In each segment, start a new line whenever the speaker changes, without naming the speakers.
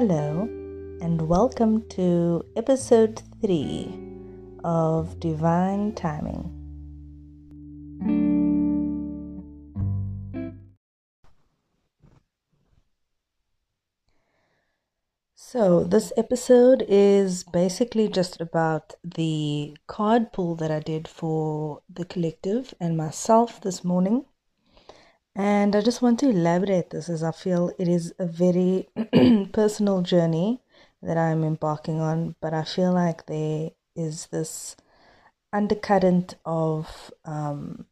Hello, and welcome to episode 3 of Divine Timing. So, this episode is basically just about the card pull that I did for the collective and myself this morning. And I just want to elaborate this as I feel it is a very personal journey that I'm embarking on, but I feel like there is this undercurrent of um,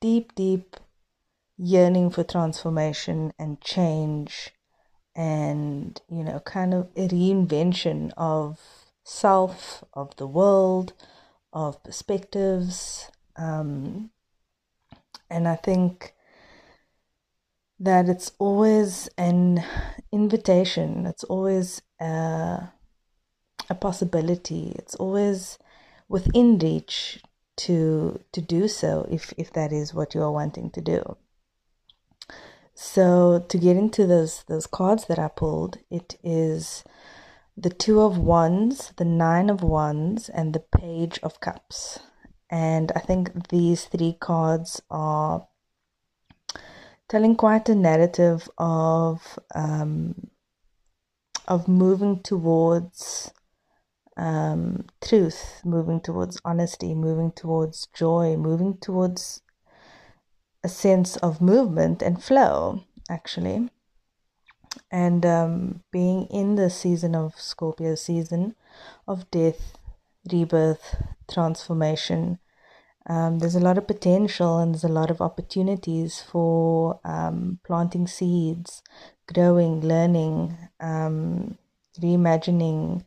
deep, deep yearning for transformation and change and, you know, kind of a reinvention of self, of the world, of perspectives. Um, and I think that it's always an invitation, it's always a, a possibility, it's always within reach to to do so if if that is what you are wanting to do. So to get into those those cards that I pulled, it is the two of wands, the nine of wands, and the page of cups. And I think these three cards are telling quite a narrative of um, of moving towards um, truth, moving towards honesty, moving towards joy, moving towards a sense of movement and flow, actually. And um, being in the season of Scorpio season of death, rebirth, transformation, um, there's a lot of potential and there's a lot of opportunities for um, planting seeds, growing, learning, um, reimagining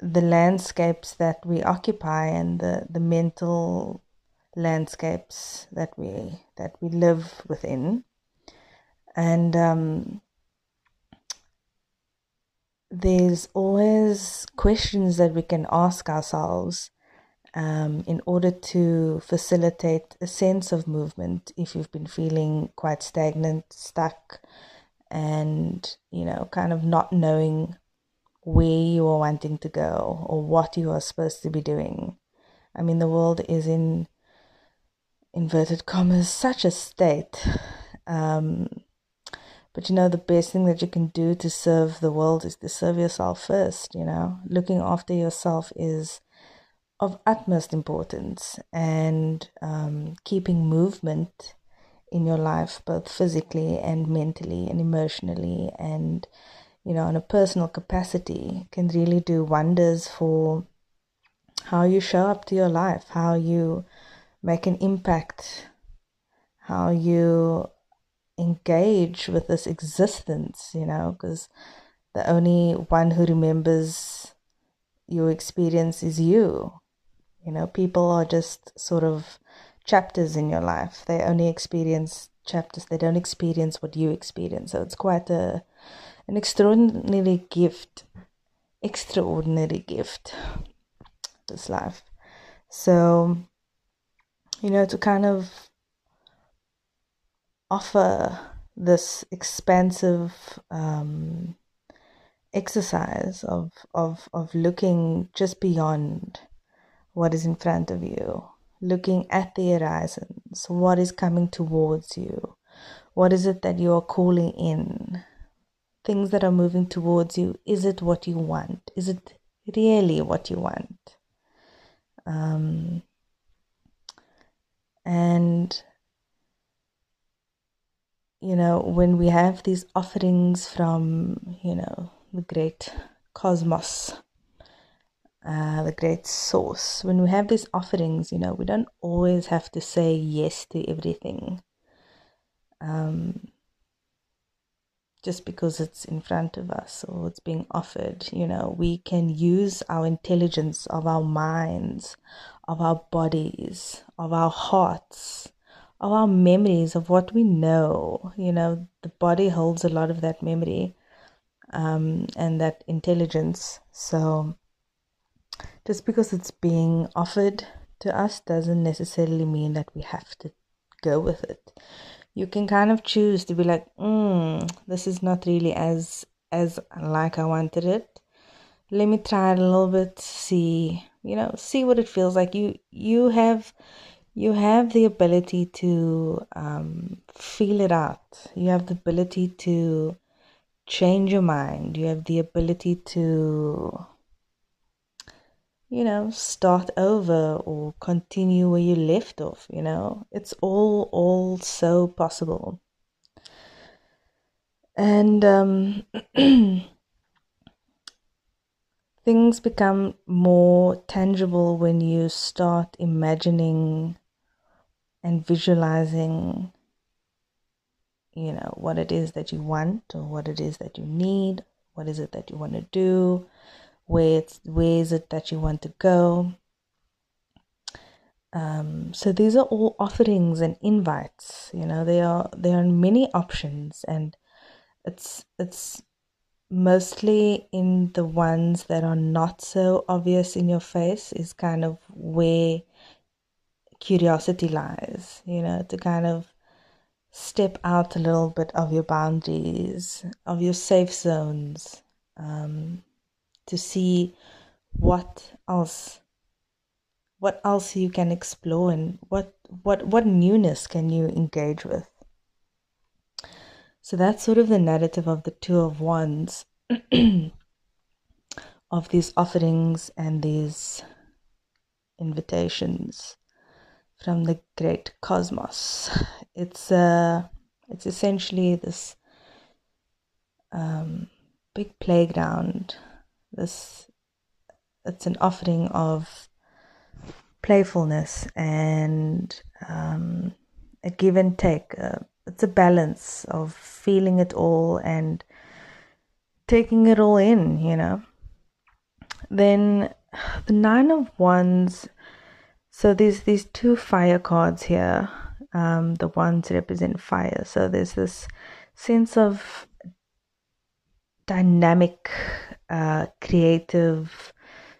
the landscapes that we occupy and the, the mental landscapes that we that we live within. And um, there's always questions that we can ask ourselves um, in order to facilitate a sense of movement if you've been feeling quite stagnant, stuck, and you know, kind of not knowing where you are wanting to go or what you are supposed to be doing. I mean, the world is in inverted commas such a state. Um, but you know, the best thing that you can do to serve the world is to serve yourself first. You know, looking after yourself is of utmost importance and um, keeping movement in your life, both physically and mentally and emotionally, and you know, on a personal capacity, can really do wonders for how you show up to your life, how you make an impact, how you engage with this existence, you know, because the only one who remembers your experience is you you know, people are just sort of chapters in your life. They only experience chapters. They don't experience what you experience. So it's quite a an extraordinary gift, extraordinary gift. This life. So, you know, to kind of offer this expansive um, exercise of of of looking just beyond what is in front of you, looking at the horizons, what is coming towards you, what is it that you are calling in, things that are moving towards you. Is it what you want? Is it really what you want? Um, and you know, when we have these offerings from, you know, the great cosmos, uh, the great source. When we have these offerings, you know, we don't always have to say yes to everything. Um, just because it's in front of us or it's being offered, you know, we can use our intelligence of our minds, of our bodies, of our hearts, of our memories, of what we know. You know, the body holds a lot of that memory um, and that intelligence. So, just because it's being offered to us doesn't necessarily mean that we have to go with it. You can kind of choose to be like, mm, this is not really as as like I wanted it. Let me try it a little bit, see, you know, see what it feels like. You you have you have the ability to um, feel it out. You have the ability to change your mind. You have the ability to you know, start over or continue where you left off, you know. It's all all so possible. And um things become more tangible when you start imagining and visualizing you know what it is that you want or what it is that you need what is it that you want to do where where is it that you want to go. Um, so these are all offerings and invites you know there are there are many options and it's it's mostly in the ones that are not so obvious in your face is kind of where curiosity lies you know to kind of step out a little bit of your boundaries of your safe zones. Um, to see what else what else you can explore and what what what newness can you engage with. So that's sort of the narrative of the two of wands of these offerings and these invitations from the great cosmos. It's uh it's essentially this um, big playground this it's an offering of playfulness and um, a give and take. Uh, it's a balance of feeling it all and taking it all in, you know. Then the nine of wands. So there's these two fire cards here. Um, the wands represent fire. So there's this sense of dynamic uh, creative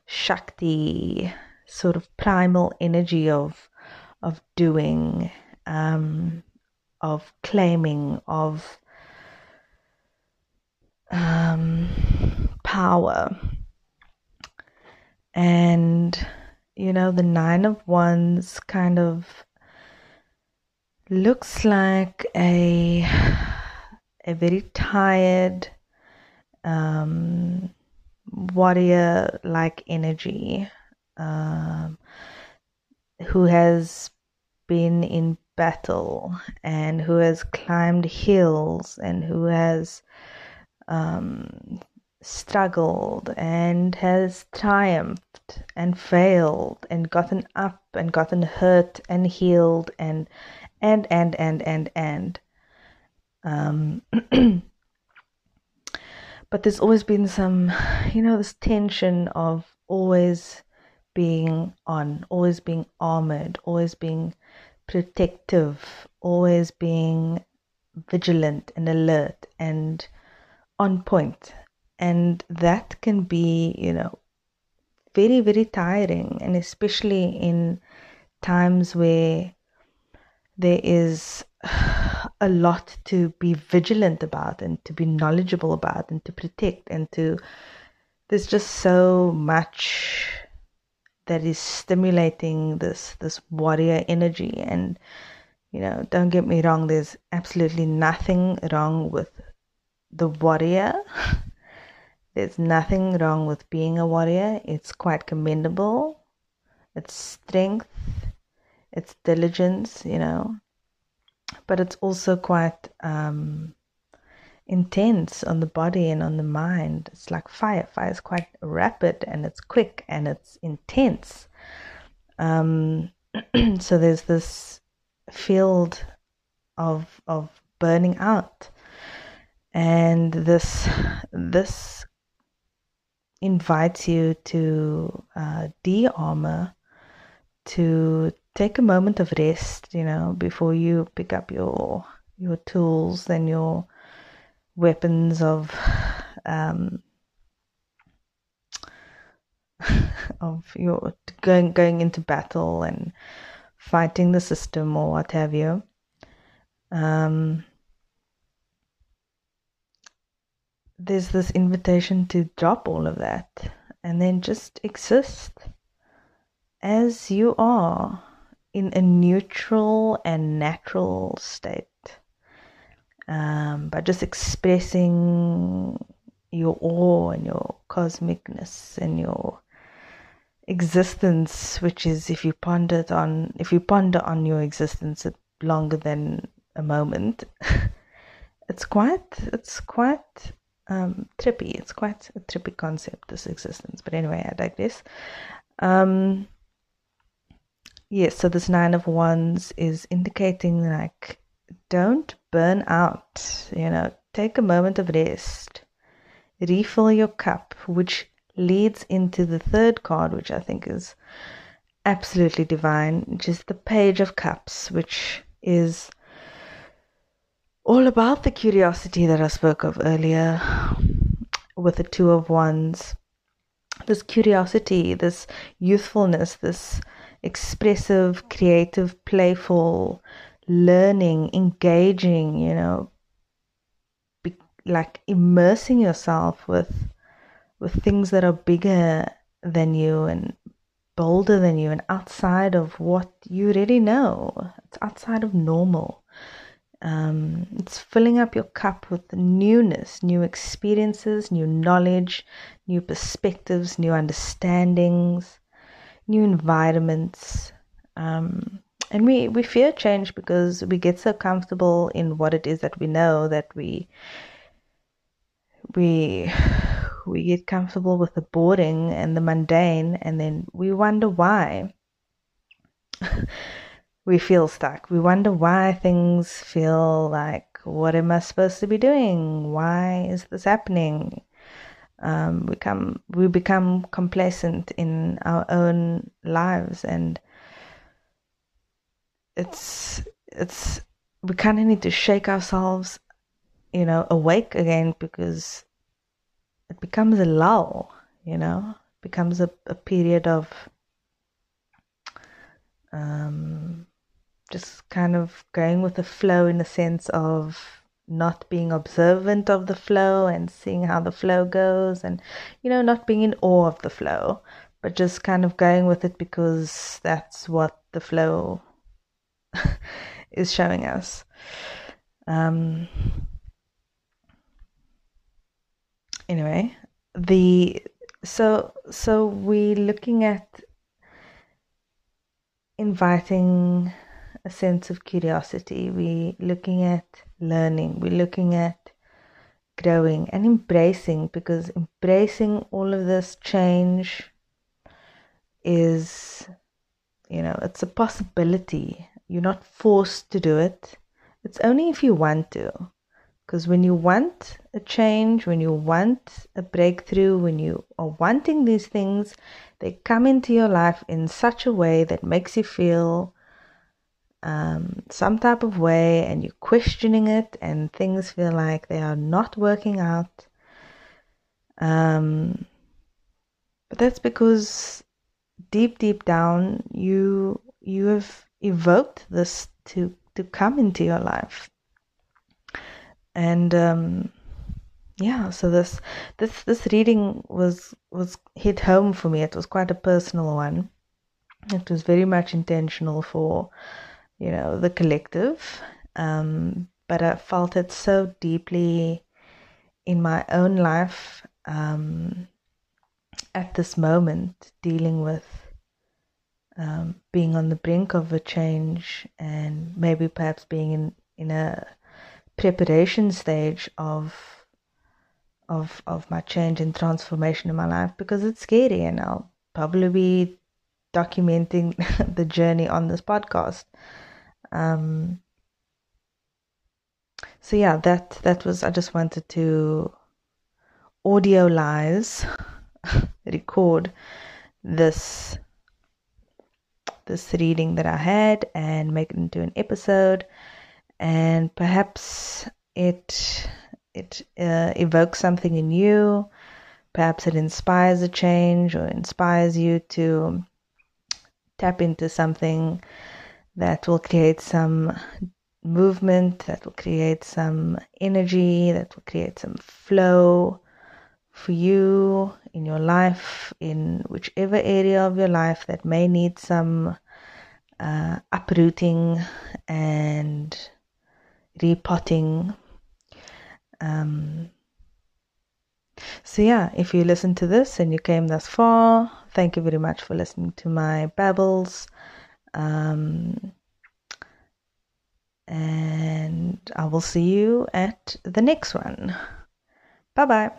shakti sort of primal energy of of doing um, of claiming of um, power. And you know the nine of wands kind of looks like a a very tired um, warrior like energy um, who has been in battle and who has climbed hills and who has um, struggled and has triumphed and failed and gotten up and gotten hurt and healed and and and and and and um but there's always been some, you know, this tension of always being on, always being armored, always being protective, always being vigilant and alert and on point. And that can be, you know, very, very tiring, and especially in times where there is a lot to be vigilant about and to be knowledgeable about and to protect and to there's just so much that is stimulating this this warrior energy. And you know don't get me wrong there's absolutely nothing wrong with the warrior. There's nothing wrong with being a warrior. It's quite commendable. It's strength. It's diligence you know but it's also quite um, intense on the body and on the mind. It's like fire. Fire is quite rapid and it's quick and it's intense. Um, so there's this field of of burning out, and this this invites you to uh, de-armor, to take a moment of rest, you know, before you pick up your your tools and your weapons of um, of your going going into battle and fighting the system or what have you. Um, there's this invitation to drop all of that and then just exist as you are in a neutral and natural state um, by just expressing your awe and your cosmicness and your existence which is if you ponder on if you ponder on your existence longer than a moment it's quite it's quite um, trippy. It's quite a trippy concept this existence. But anyway i digress. Um yes so this nine of wands is indicating like don't burn out you know take a moment of rest refill your cup which leads into the third card which i think is absolutely divine which is the page of cups which is all about the curiosity that i spoke of earlier with the two of wands. This curiosity this youthfulness this expressive, creative, playful, learning, engaging, you know, be, like immersing yourself with with things that are bigger than you and bolder than you and outside of what you already know. It's outside of normal. Um, it's filling up your cup with newness, new experiences, new knowledge, new perspectives, new understandings new environments. Um, and we, we fear change because we get so comfortable in what it is that we know that we we we get comfortable with the boring and the mundane and then we wonder why we feel stuck. We wonder why things feel like what am I supposed to be doing? Why is this happening? Um, we come we become complacent in our own lives and it's it's we kind of need to shake ourselves you know awake again because it becomes a lull you know? It becomes a, a period of um, just kind of going with the flow in the sense of not being observant of the flow and seeing how the flow goes and you know not being in awe of the flow but just kind of going with it because that's what the flow is showing us. Um anyway the so so we're looking at inviting a sense of curiosity we're looking at learning, we're looking at growing and embracing because embracing all of this change is, you know, it's a possibility. You're not forced to do it, it's only if you want to. Because when you want a change, when you want a breakthrough, when you are wanting these things, they come into your life in such a way that makes you feel um, some type of way and you're questioning it and things feel like they are not working out. Um, but that's because deep, deep down, you you have evoked this to to come into your life, and um, yeah. So this this this reading was was hit home for me. It was quite a personal one. It was very much intentional for you know, the collective. Um, but I felt it so deeply in my own life um, at this moment, dealing with um, being on the brink of a change and maybe perhaps being in, in a preparation stage of of of my change and transformation in my life because it's scary and I'll probably be documenting the journey on this podcast. Um, so yeah, that that was. I just wanted to audio lies, record this this reading that I had and make it into an episode, and perhaps it it uh, evokes something in you. Perhaps it inspires a change or inspires you to tap into something that will create some movement, that will create some energy, that will create some flow for you in your life, in whichever area of your life that may need some uh, uprooting and repotting. Um, so, yeah, if you listen to this and you came thus far, thank you very much for listening to my babbles. Um, and I will see you at the next one. Bye bye.